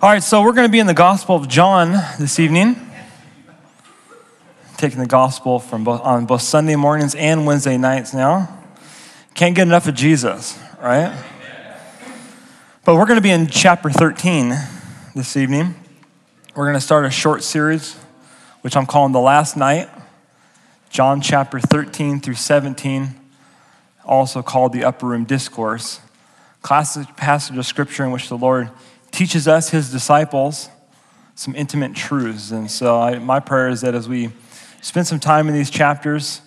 All right, so we're going to be in the Gospel of John this evening. Taking the Gospel from both, on both Sunday mornings and Wednesday nights now. Can't get enough of Jesus, right? But we're going to be in chapter 13 this evening. We're going to start a short series, which I'm calling The Last Night. John chapter 13 through 17, also called the Upper Room Discourse. Classic passage of scripture in which the Lord teaches us, his disciples, some intimate truths. And so, I, my prayer is that as we spend some time in these chapters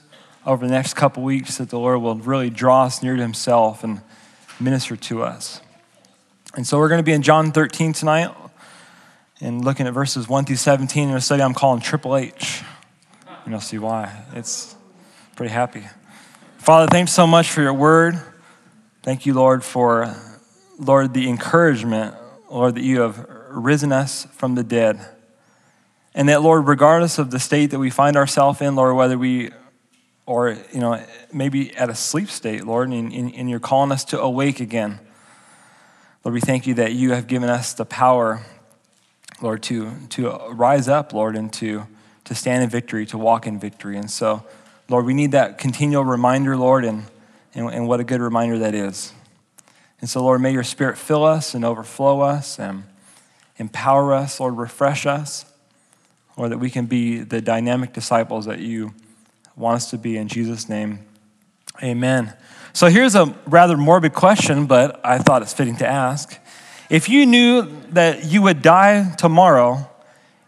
over the next couple weeks, that the Lord will really draw us near to himself and minister to us. And so, we're going to be in John 13 tonight and looking at verses 1 through 17 in a study I'm calling Triple H. And you'll see why. It's pretty happy. Father, thanks so much for your word. Thank you, Lord, for, Lord, the encouragement, Lord, that you have risen us from the dead. And that, Lord, regardless of the state that we find ourselves in, Lord, whether we or, you know, maybe at a sleep state, Lord, and, and you're calling us to awake again. Lord, we thank you that you have given us the power, Lord, to, to rise up, Lord, and to, to stand in victory, to walk in victory. And so, Lord, we need that continual reminder, Lord, and and, and what a good reminder that is. And so, Lord, may your spirit fill us and overflow us and empower us, Lord, refresh us, or that we can be the dynamic disciples that you want us to be. In Jesus' name, amen. So, here's a rather morbid question, but I thought it's fitting to ask. If you knew that you would die tomorrow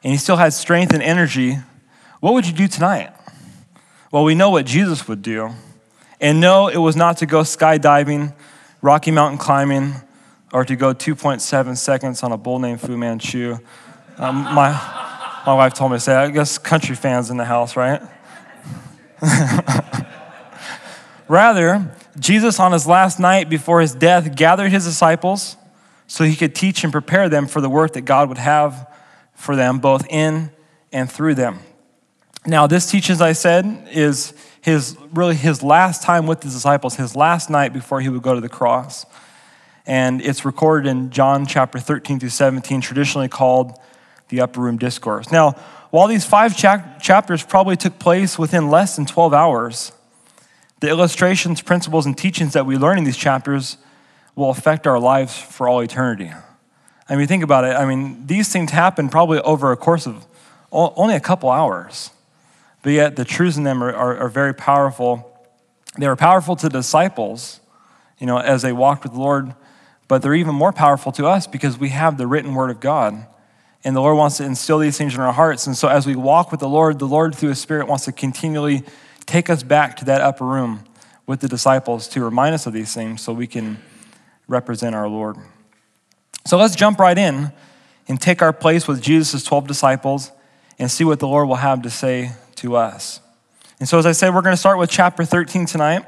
and you still had strength and energy, what would you do tonight? Well, we know what Jesus would do. And no, it was not to go skydiving, Rocky Mountain climbing, or to go 2.7 seconds on a bull named Fu Manchu. Um, my, my wife told me to say, I guess country fans in the house, right? Rather, Jesus, on his last night before his death, gathered his disciples so he could teach and prepare them for the work that God would have for them, both in and through them. Now, this teaching, as I said, is his really his last time with his disciples, his last night before he would go to the cross. And it's recorded in John chapter 13 through 17, traditionally called the Upper Room Discourse. Now, while these five cha- chapters probably took place within less than 12 hours, the illustrations, principles, and teachings that we learn in these chapters will affect our lives for all eternity. I mean, think about it. I mean, these things happen probably over a course of only a couple hours but uh, yet the truths in them are, are, are very powerful. They were powerful to disciples, you know, as they walked with the Lord, but they're even more powerful to us because we have the written word of God. And the Lord wants to instill these things in our hearts. And so as we walk with the Lord, the Lord through His Spirit wants to continually take us back to that upper room with the disciples to remind us of these things so we can represent our Lord. So let's jump right in and take our place with Jesus' 12 disciples and see what the Lord will have to say to us. And so, as I said, we're going to start with chapter 13 tonight.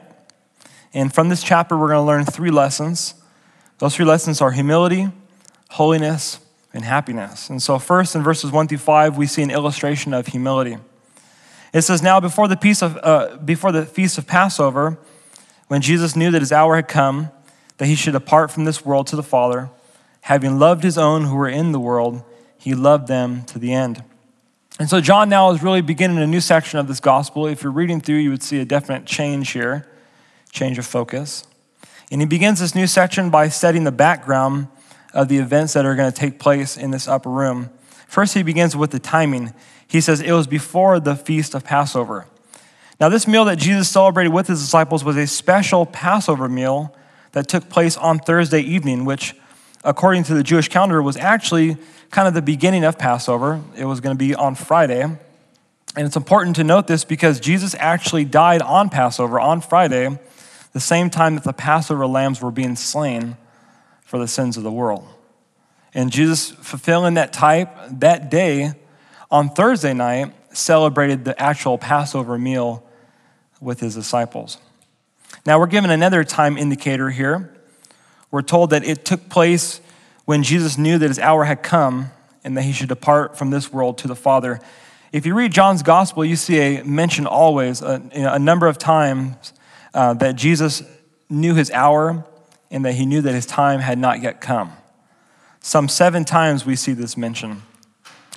And from this chapter, we're going to learn three lessons. Those three lessons are humility, holiness, and happiness. And so, first, in verses 1 through 5, we see an illustration of humility. It says, Now, before the, feast of, uh, before the feast of Passover, when Jesus knew that his hour had come, that he should depart from this world to the Father, having loved his own who were in the world, he loved them to the end. And so John now is really beginning a new section of this gospel. If you're reading through, you would see a definite change here, change of focus. And he begins this new section by setting the background of the events that are going to take place in this upper room. First, he begins with the timing. He says it was before the feast of Passover. Now, this meal that Jesus celebrated with his disciples was a special Passover meal that took place on Thursday evening, which, according to the Jewish calendar, was actually kind of the beginning of Passover. It was going to be on Friday. And it's important to note this because Jesus actually died on Passover, on Friday, the same time that the Passover lambs were being slain for the sins of the world. And Jesus, fulfilling that type that day, on Thursday night, celebrated the actual Passover meal with his disciples. Now, we're given another time indicator here. We're told that it took place when Jesus knew that his hour had come and that he should depart from this world to the Father. If you read John's gospel, you see a mention always, a, a number of times, uh, that Jesus knew his hour and that he knew that his time had not yet come. Some seven times we see this mention.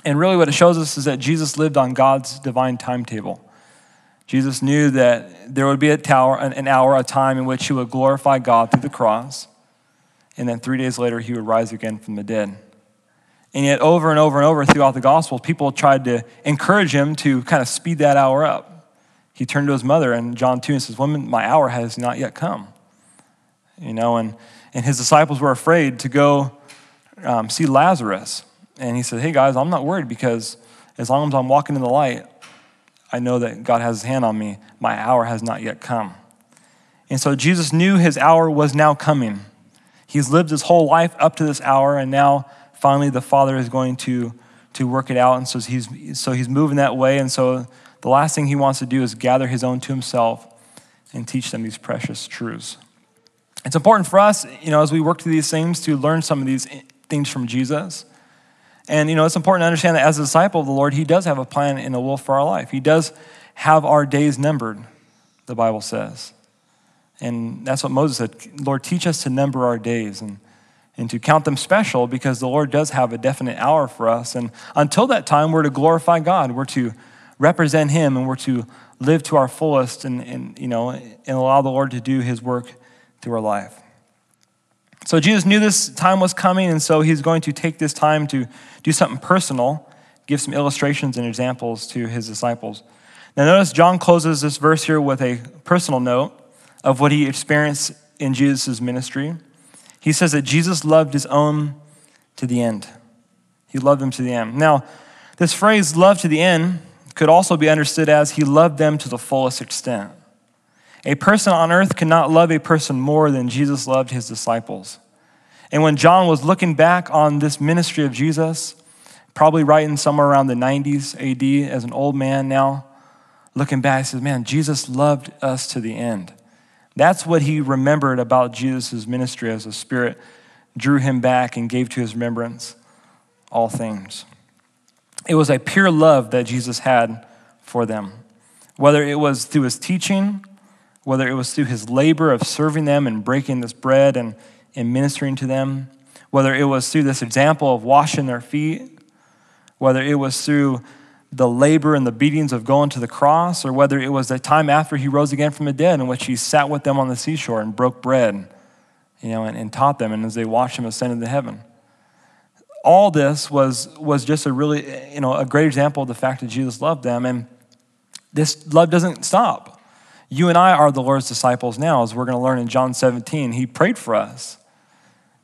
And really, what it shows us is that Jesus lived on God's divine timetable. Jesus knew that there would be a tower, an hour, a time in which he would glorify God through the cross, and then three days later he would rise again from the dead. And yet, over and over and over throughout the gospel, people tried to encourage him to kind of speed that hour up. He turned to his mother in John 2 and says, Woman, my hour has not yet come. You know, and, and his disciples were afraid to go um, see Lazarus. And he said, Hey guys, I'm not worried because as long as I'm walking in the light, I know that God has his hand on me. My hour has not yet come. And so Jesus knew his hour was now coming. He's lived his whole life up to this hour, and now finally the Father is going to, to work it out. And so he's, so he's moving that way. And so the last thing he wants to do is gather his own to himself and teach them these precious truths. It's important for us, you know, as we work through these things to learn some of these things from Jesus. And, you know, it's important to understand that as a disciple of the Lord, He does have a plan and a will for our life. He does have our days numbered, the Bible says. And that's what Moses said Lord, teach us to number our days and, and to count them special because the Lord does have a definite hour for us. And until that time, we're to glorify God, we're to represent Him, and we're to live to our fullest and, and, you know, and allow the Lord to do His work through our life. So Jesus knew this time was coming, and so he's going to take this time to do something personal, give some illustrations and examples to his disciples. Now, notice John closes this verse here with a personal note of what he experienced in Jesus' ministry. He says that Jesus loved his own to the end. He loved them to the end. Now, this phrase, love to the end, could also be understood as he loved them to the fullest extent. A person on earth cannot love a person more than Jesus loved his disciples. And when John was looking back on this ministry of Jesus, probably writing somewhere around the 90s AD as an old man now, looking back, he says, Man, Jesus loved us to the end. That's what he remembered about Jesus' ministry as the Spirit drew him back and gave to his remembrance all things. It was a pure love that Jesus had for them, whether it was through his teaching whether it was through his labor of serving them and breaking this bread and, and ministering to them, whether it was through this example of washing their feet, whether it was through the labor and the beatings of going to the cross, or whether it was the time after he rose again from the dead in which he sat with them on the seashore and broke bread, you know, and, and taught them, and as they watched him ascend into heaven. All this was, was just a really, you know, a great example of the fact that Jesus loved them, and this love doesn't stop. You and I are the Lord's disciples now, as we're going to learn in John 17. He prayed for us.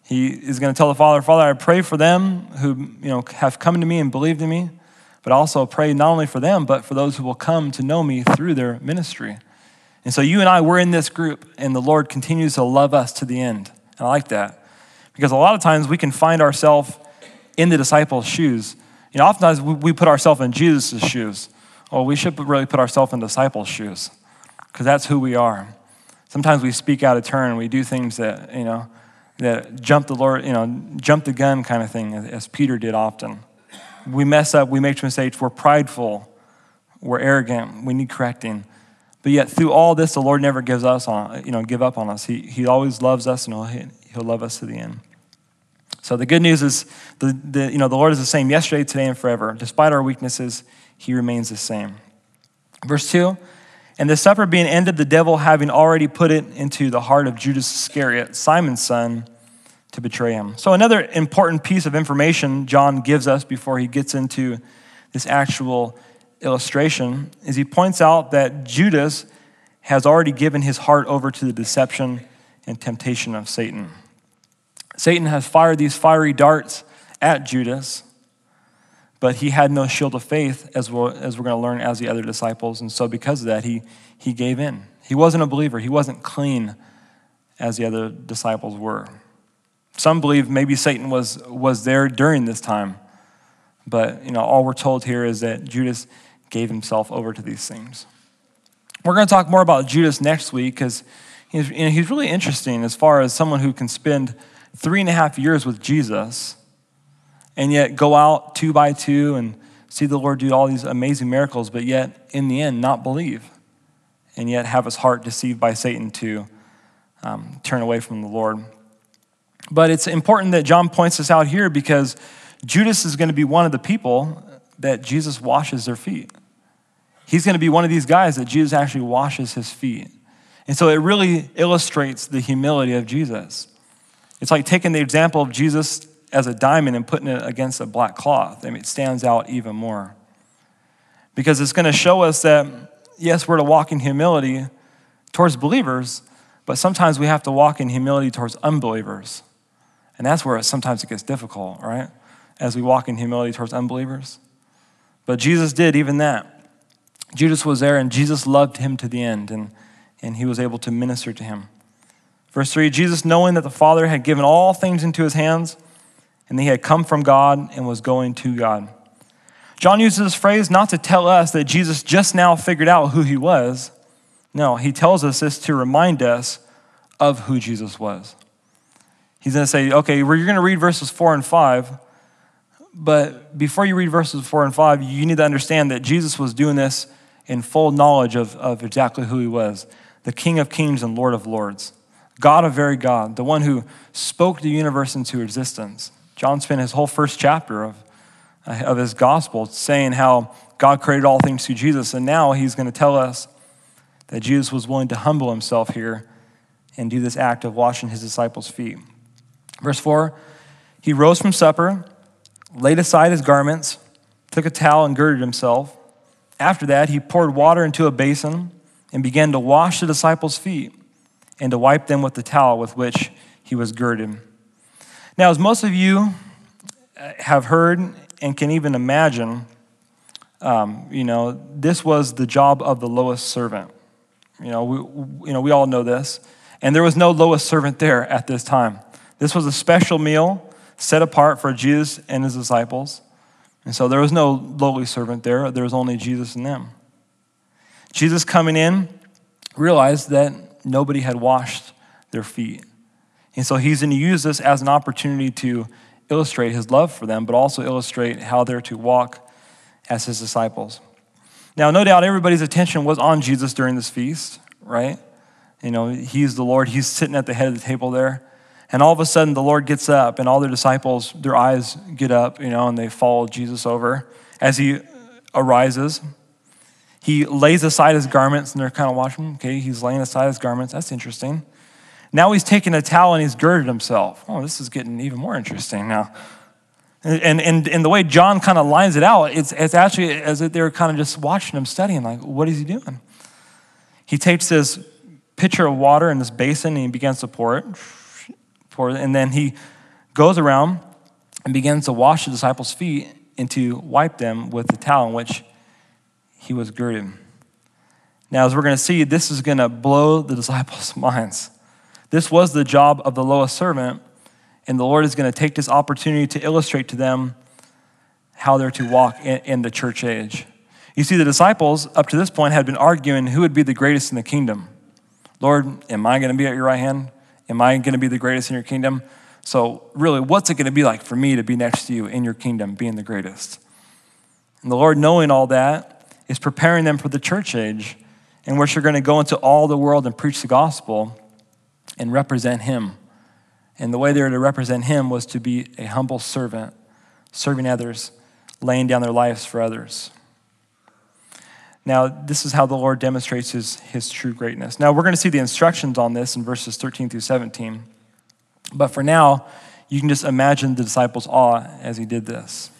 He is going to tell the Father, Father, I pray for them who you know, have come to me and believed in me, but also pray not only for them, but for those who will come to know me through their ministry. And so you and I, we're in this group, and the Lord continues to love us to the end. And I like that. Because a lot of times we can find ourselves in the disciples' shoes. You know, oftentimes we put ourselves in Jesus' shoes. Well, we should really put ourselves in disciples' shoes because that's who we are. Sometimes we speak out of turn. We do things that, you know, that jump the Lord, you know, jump the gun kind of thing, as Peter did often. We mess up, we make mistakes, we're prideful, we're arrogant, we need correcting. But yet, through all this, the Lord never gives us on, you know, give up on us. He, he always loves us, and he'll, he'll love us to the end. So the good news is, the, the, you know, the Lord is the same yesterday, today, and forever. Despite our weaknesses, He remains the same. Verse two. And the supper being ended, the devil having already put it into the heart of Judas Iscariot, Simon's son, to betray him. So, another important piece of information John gives us before he gets into this actual illustration is he points out that Judas has already given his heart over to the deception and temptation of Satan. Satan has fired these fiery darts at Judas but he had no shield of faith, as we're, as we're going to learn as the other disciples. And so, because of that, he, he gave in. He wasn't a believer, he wasn't clean as the other disciples were. Some believe maybe Satan was, was there during this time, but you know, all we're told here is that Judas gave himself over to these things. We're going to talk more about Judas next week because he's, you know, he's really interesting as far as someone who can spend three and a half years with Jesus and yet go out two by two and see the Lord do all these amazing miracles, but yet in the end not believe, and yet have his heart deceived by Satan to um, turn away from the Lord. But it's important that John points this out here because Judas is going to be one of the people that Jesus washes their feet. He's going to be one of these guys that Jesus actually washes his feet. And so it really illustrates the humility of Jesus. It's like taking the example of Jesus as a diamond and putting it against a black cloth. I mean, it stands out even more. Because it's going to show us that, yes, we're to walk in humility towards believers, but sometimes we have to walk in humility towards unbelievers. And that's where sometimes it gets difficult, right? As we walk in humility towards unbelievers. But Jesus did even that. Judas was there, and Jesus loved him to the end, and, and he was able to minister to him. Verse 3 Jesus, knowing that the Father had given all things into his hands, and that he had come from God and was going to God. John uses this phrase not to tell us that Jesus just now figured out who he was. No, he tells us this to remind us of who Jesus was. He's going to say, okay, you're going to read verses 4 and 5, but before you read verses 4 and 5, you need to understand that Jesus was doing this in full knowledge of, of exactly who he was the King of Kings and Lord of Lords, God of very God, the one who spoke the universe into existence. John spent his whole first chapter of, of his gospel saying how God created all things through Jesus, and now he's going to tell us that Jesus was willing to humble himself here and do this act of washing his disciples' feet. Verse 4 He rose from supper, laid aside his garments, took a towel, and girded himself. After that, he poured water into a basin and began to wash the disciples' feet and to wipe them with the towel with which he was girded. Now, as most of you uh, have heard and can even imagine, um, you know, this was the job of the lowest servant. You know, we, you know, we all know this. And there was no lowest servant there at this time. This was a special meal set apart for Jesus and his disciples. And so there was no lowly servant there, there was only Jesus and them. Jesus coming in realized that nobody had washed their feet. And so he's going to use this as an opportunity to illustrate his love for them, but also illustrate how they're to walk as his disciples. Now, no doubt everybody's attention was on Jesus during this feast, right? You know, he's the Lord, he's sitting at the head of the table there. And all of a sudden, the Lord gets up, and all their disciples, their eyes get up, you know, and they follow Jesus over as he arises. He lays aside his garments, and they're kind of watching. Okay, he's laying aside his garments. That's interesting. Now he's taking a towel and he's girded himself. Oh, this is getting even more interesting now. And, and, and the way John kind of lines it out, it's, it's actually as if they're kind of just watching him studying, like, what is he doing? He takes this pitcher of water in this basin and he begins to pour it And then he goes around and begins to wash the disciples' feet and to wipe them with the towel in which he was girded. Now, as we're going to see, this is going to blow the disciples' minds. This was the job of the lowest servant, and the Lord is going to take this opportunity to illustrate to them how they're to walk in, in the church age. You see, the disciples up to this point had been arguing who would be the greatest in the kingdom. Lord, am I going to be at your right hand? Am I going to be the greatest in your kingdom? So, really, what's it going to be like for me to be next to you in your kingdom, being the greatest? And the Lord, knowing all that, is preparing them for the church age in which you're going to go into all the world and preach the gospel and represent Him. And the way they were to represent Him was to be a humble servant, serving others, laying down their lives for others. Now, this is how the Lord demonstrates his, his true greatness. Now, we're going to see the instructions on this in verses 13 through 17. But for now, you can just imagine the disciples' awe as he did this.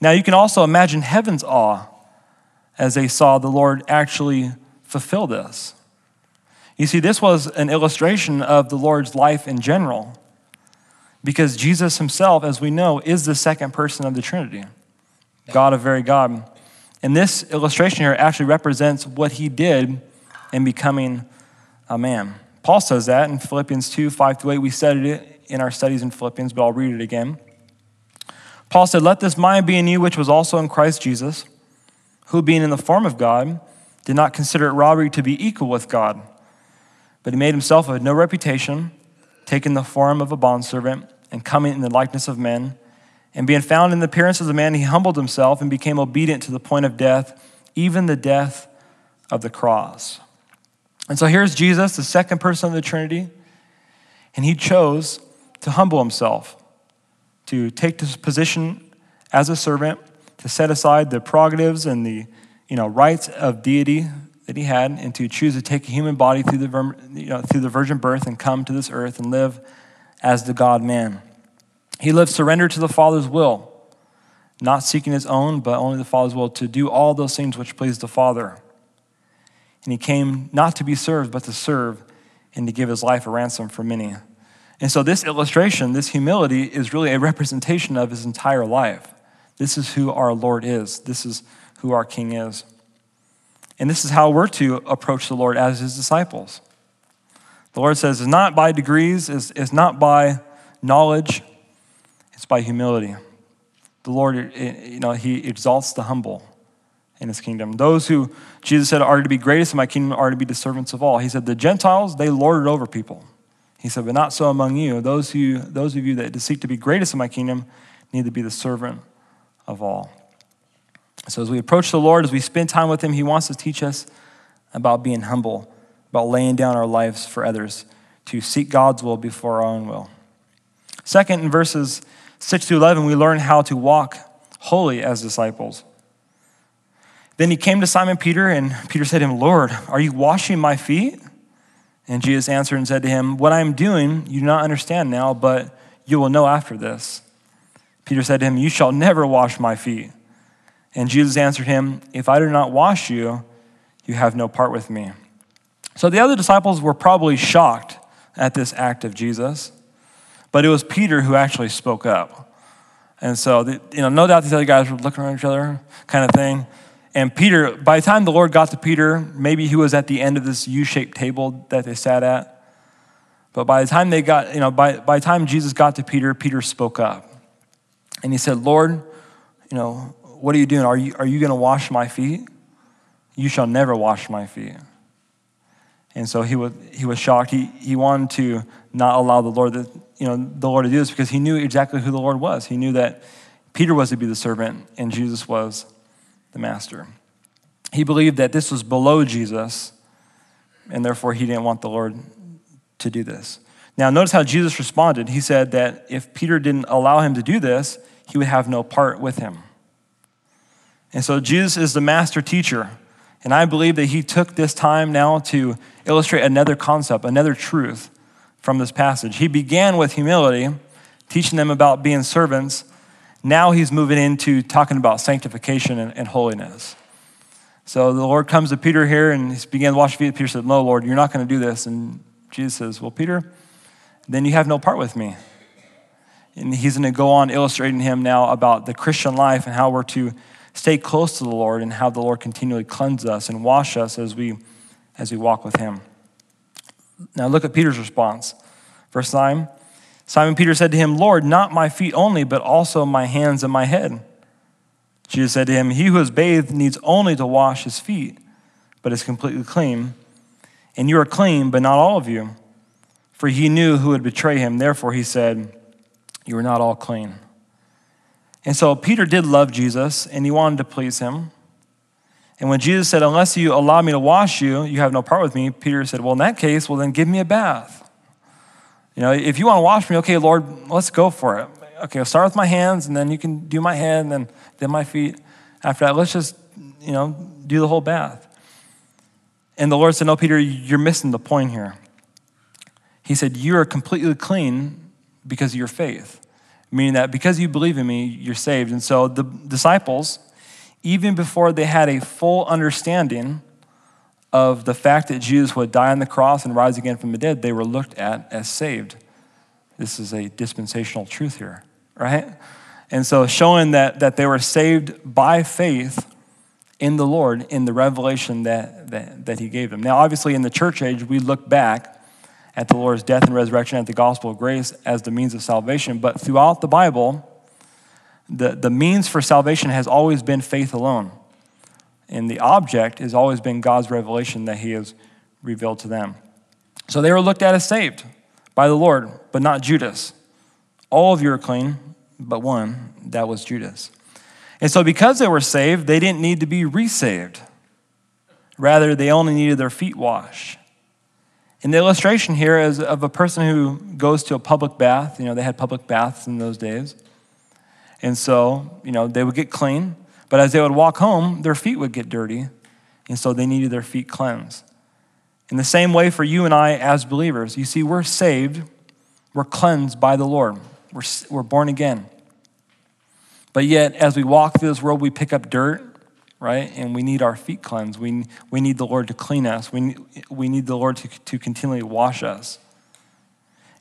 Now, you can also imagine heaven's awe as they saw the Lord actually fulfill this. You see, this was an illustration of the Lord's life in general, because Jesus himself, as we know, is the second person of the Trinity, God of very God. And this illustration here actually represents what he did in becoming a man. Paul says that in Philippians 2 5 to 8. We studied it in our studies in Philippians, but I'll read it again. Paul said, Let this mind be in you, which was also in Christ Jesus, who, being in the form of God, did not consider it robbery to be equal with God, but he made himself of no reputation, taking the form of a bondservant, and coming in the likeness of men and being found in the appearance of a man, he humbled himself and became obedient to the point of death, even the death of the cross. And so here's Jesus, the second person of the Trinity, and he chose to humble himself, to take this position as a servant, to set aside the prerogatives and the you know, rights of deity that he had, and to choose to take a human body through the, you know, through the virgin birth and come to this earth and live as the God man. He lived surrendered to the Father's will, not seeking his own, but only the Father's will, to do all those things which please the Father. And he came not to be served, but to serve and to give his life a ransom for many. And so, this illustration, this humility, is really a representation of his entire life. This is who our Lord is, this is who our King is. And this is how we're to approach the Lord as his disciples. The Lord says it's not by degrees, it's, it's not by knowledge, it's by humility. The Lord, eh, eh, you know, he exalts the humble in his kingdom. Those who, Jesus said, are to be greatest in my kingdom are to be the servants of all. He said, the Gentiles, they lord it over people. He said, but not so among you. Those, who, those of you that seek to be greatest in my kingdom need to be the servant of all. So as we approach the Lord, as we spend time with him, he wants to teach us about being humble, about laying down our lives for others, to seek God's will before our own will. Second, in verses 6 to 11, we learn how to walk holy as disciples. Then he came to Simon Peter, and Peter said to him, Lord, are you washing my feet? And Jesus answered and said to him, What I am doing, you do not understand now, but you will know after this. Peter said to him, You shall never wash my feet. And Jesus answered him, If I do not wash you, you have no part with me. So the other disciples were probably shocked at this act of Jesus, but it was Peter who actually spoke up. And so, the, you know, no doubt these other guys were looking around each other, kind of thing. And Peter, by the time the Lord got to Peter, maybe he was at the end of this U shaped table that they sat at. But by the time they got, you know, by, by the time Jesus got to Peter, Peter spoke up. And he said, Lord, you know, what are you doing? Are you, are you going to wash my feet? You shall never wash my feet. And so he was, he was shocked. He, he wanted to not allow the Lord, to, you know, the Lord to do this because he knew exactly who the Lord was. He knew that Peter was to be the servant and Jesus was the master. He believed that this was below Jesus, and therefore he didn't want the Lord to do this. Now, notice how Jesus responded. He said that if Peter didn't allow him to do this, he would have no part with him. And so Jesus is the master teacher. And I believe that he took this time now to illustrate another concept, another truth from this passage. He began with humility, teaching them about being servants, now he's moving into talking about sanctification and, and holiness. So the Lord comes to Peter here and he began to wash feet. Peter said, No, Lord, you're not going to do this. And Jesus says, Well, Peter, then you have no part with me. And he's going to go on illustrating him now about the Christian life and how we're to stay close to the Lord and how the Lord continually cleanse us and wash us as we as we walk with him. Now look at Peter's response. Verse 9. Simon Peter said to him, Lord, not my feet only, but also my hands and my head. Jesus said to him, He who is bathed needs only to wash his feet, but is completely clean. And you are clean, but not all of you. For he knew who would betray him. Therefore, he said, You are not all clean. And so Peter did love Jesus, and he wanted to please him. And when Jesus said, Unless you allow me to wash you, you have no part with me, Peter said, Well, in that case, well, then give me a bath. You know, if you want to wash me, okay, Lord, let's go for it. Okay, I'll start with my hands, and then you can do my head, and then, then my feet. After that, let's just, you know, do the whole bath. And the Lord said, No, Peter, you're missing the point here. He said, You are completely clean because of your faith, meaning that because you believe in me, you're saved. And so the disciples, even before they had a full understanding of the fact that Jesus would die on the cross and rise again from the dead, they were looked at as saved. This is a dispensational truth here, right? And so, showing that, that they were saved by faith in the Lord in the revelation that, that, that He gave them. Now, obviously, in the church age, we look back at the Lord's death and resurrection at the gospel of grace as the means of salvation. But throughout the Bible, the, the means for salvation has always been faith alone. And the object has always been God's revelation that He has revealed to them. So they were looked at as saved by the Lord, but not Judas. All of you are clean, but one, that was Judas. And so because they were saved, they didn't need to be resaved. Rather, they only needed their feet washed. And the illustration here is of a person who goes to a public bath. You know, they had public baths in those days. And so, you know, they would get clean, but as they would walk home, their feet would get dirty. And so they needed their feet cleansed. In the same way, for you and I as believers, you see, we're saved, we're cleansed by the Lord, we're, we're born again. But yet, as we walk through this world, we pick up dirt, right? And we need our feet cleansed. We, we need the Lord to clean us. We, we need the Lord to, to continually wash us.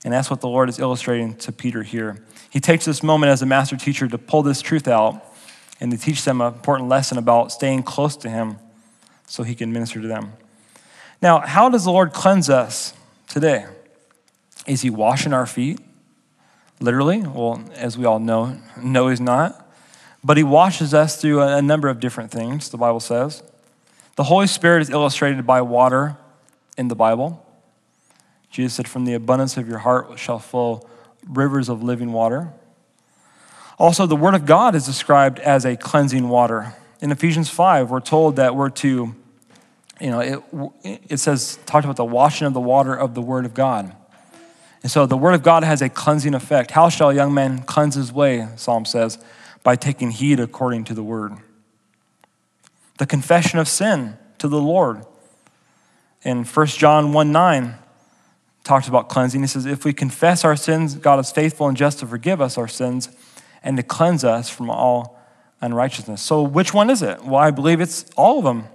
And that's what the Lord is illustrating to Peter here. He takes this moment as a master teacher to pull this truth out and to teach them an important lesson about staying close to Him so He can minister to them. Now, how does the Lord cleanse us today? Is He washing our feet? Literally? Well, as we all know, no, He's not. But He washes us through a number of different things, the Bible says. The Holy Spirit is illustrated by water in the Bible. Jesus said, From the abundance of your heart shall flow rivers of living water. Also, the Word of God is described as a cleansing water. In Ephesians 5, we're told that we're to, you know, it, it says, talked about the washing of the water of the Word of God. And so the Word of God has a cleansing effect. How shall a young man cleanse his way, Psalm says, by taking heed according to the Word. The confession of sin to the Lord. In 1 John 1 9, talks about cleansing. He says, If we confess our sins, God is faithful and just to forgive us our sins and to cleanse us from all unrighteousness. So, which one is it? Well, I believe it's all of them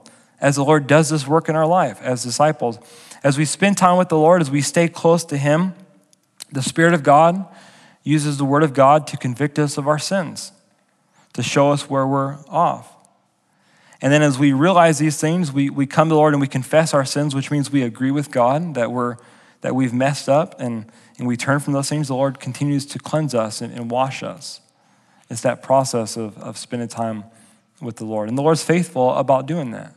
as the Lord does this work in our life as disciples. As we spend time with the Lord, as we stay close to Him, the Spirit of God uses the Word of God to convict us of our sins, to show us where we're off. And then as we realize these things, we, we come to the Lord and we confess our sins, which means we agree with God that we're that we've messed up and, and we turn from those things, the Lord continues to cleanse us and, and wash us. It's that process of, of spending time with the Lord. And the Lord's faithful about doing that.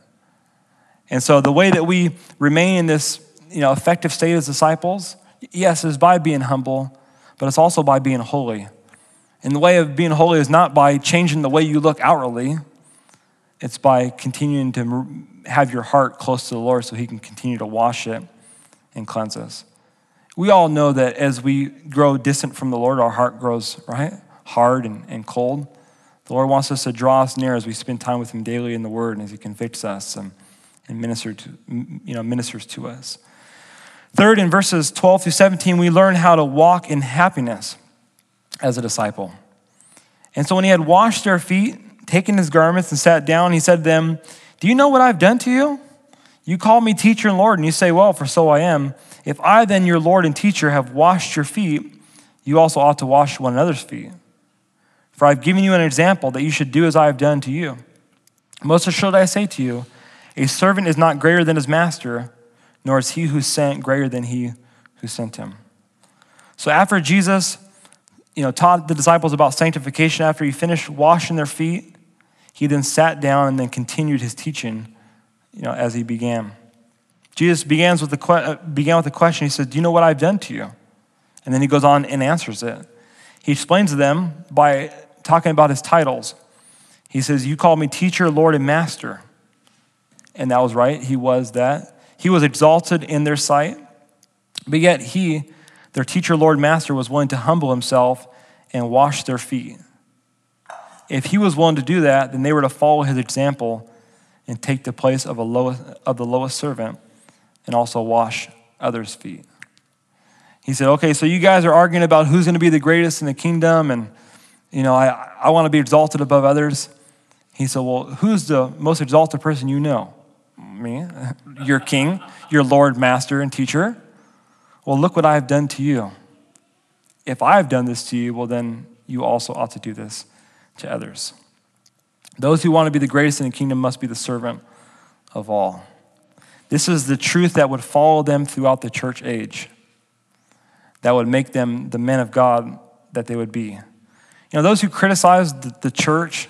And so the way that we remain in this you know, effective state as disciples, yes, is by being humble, but it's also by being holy. And the way of being holy is not by changing the way you look outwardly, it's by continuing to have your heart close to the Lord so He can continue to wash it and cleanse us. We all know that as we grow distant from the Lord, our heart grows, right? Hard and, and cold. The Lord wants us to draw us near as we spend time with Him daily in the Word and as He convicts us and, and minister to, you know, ministers to us. Third, in verses 12 through 17, we learn how to walk in happiness as a disciple. And so when he had washed their feet, taken his garments, and sat down, he said to them, Do you know what I've done to you? You call me teacher and Lord, and you say, Well, for so I am. If I, then, your Lord and teacher, have washed your feet, you also ought to wash one another's feet. For I've given you an example that you should do as I have done to you. Most assuredly, I say to you, a servant is not greater than his master, nor is he who sent greater than he who sent him. So after Jesus, you know, taught the disciples about sanctification, after he finished washing their feet, he then sat down and then continued his teaching you know, as he began. Jesus begins with the, uh, began with a question. He said, Do you know what I've done to you? And then he goes on and answers it. He explains to them by talking about his titles. He says, You call me teacher, Lord, and master. And that was right. He was that. He was exalted in their sight. But yet he, their teacher, Lord, master, was willing to humble himself and wash their feet. If he was willing to do that, then they were to follow his example and take the place of, a lowest, of the lowest servant and also wash others' feet. He said, Okay, so you guys are arguing about who's going to be the greatest in the kingdom, and, you know, I, I want to be exalted above others. He said, Well, who's the most exalted person you know? Me, your king, your Lord, master, and teacher. Well, look what I have done to you. If I have done this to you, well, then you also ought to do this to others. Those who want to be the greatest in the kingdom must be the servant of all. This is the truth that would follow them throughout the church age, that would make them the men of God that they would be. You know, those who criticize the church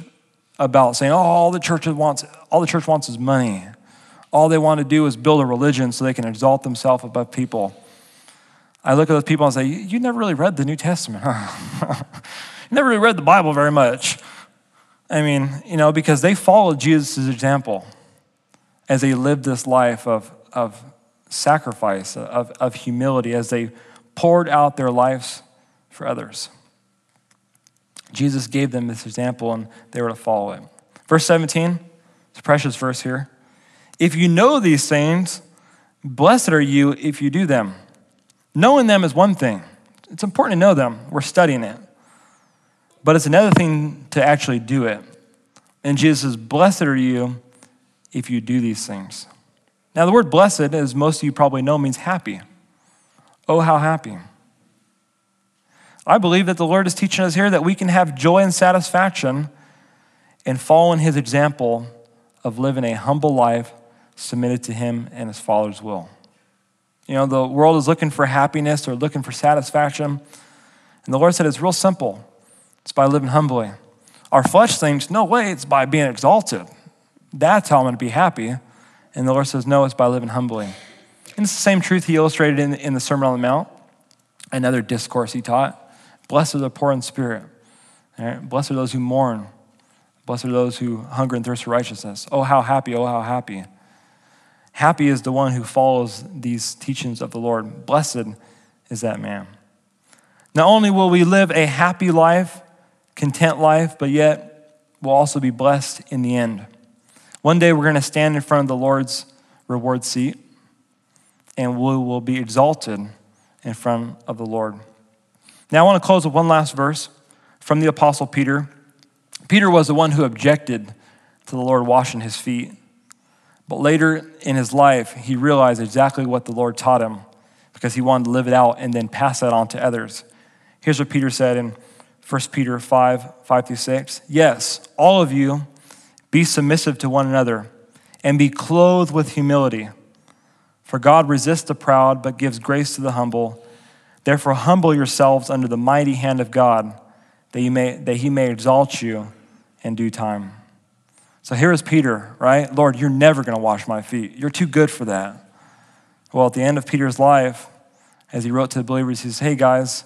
about saying, oh, all the church wants, all the church wants is money. All they want to do is build a religion so they can exalt themselves above people. I look at those people and say, you never really read the New Testament, huh? you never really read the Bible very much. I mean, you know, because they followed Jesus' example as they lived this life of, of sacrifice, of, of humility as they poured out their lives for others. Jesus gave them this example and they were to follow it. Verse 17, it's a precious verse here. If you know these things, blessed are you if you do them. Knowing them is one thing, it's important to know them. We're studying it. But it's another thing to actually do it. And Jesus says, Blessed are you if you do these things. Now, the word blessed, as most of you probably know, means happy. Oh, how happy. I believe that the Lord is teaching us here that we can have joy and satisfaction and follow in his example of living a humble life submitted to him and his Father's will. You know, the world is looking for happiness or looking for satisfaction. And the Lord said it's real simple it's by living humbly. Our flesh thinks, no way, it's by being exalted. That's how I'm going to be happy. And the Lord says, no, it's by living humbly. And it's the same truth he illustrated in, in the Sermon on the Mount, another discourse he taught. Blessed are the poor in spirit. Blessed are those who mourn. Blessed are those who hunger and thirst for righteousness. Oh, how happy, oh, how happy. Happy is the one who follows these teachings of the Lord. Blessed is that man. Not only will we live a happy life, content life, but yet we'll also be blessed in the end. One day we're going to stand in front of the Lord's reward seat and we will be exalted in front of the Lord. Now, I want to close with one last verse from the Apostle Peter. Peter was the one who objected to the Lord washing his feet. But later in his life, he realized exactly what the Lord taught him because he wanted to live it out and then pass that on to others. Here's what Peter said in 1 Peter 5 5 through 6. Yes, all of you be submissive to one another and be clothed with humility. For God resists the proud but gives grace to the humble. Therefore, humble yourselves under the mighty hand of God that, you may, that he may exalt you in due time. So here is Peter, right? Lord, you're never going to wash my feet. You're too good for that. Well, at the end of Peter's life, as he wrote to the believers, he says, Hey guys,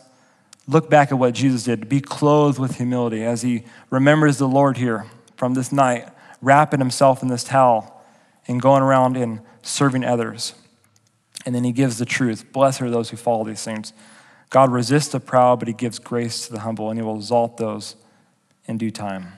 look back at what Jesus did. Be clothed with humility as he remembers the Lord here from this night, wrapping himself in this towel and going around and serving others. And then he gives the truth. Blessed are those who follow these things. God resists the proud, but he gives grace to the humble, and he will exalt those in due time.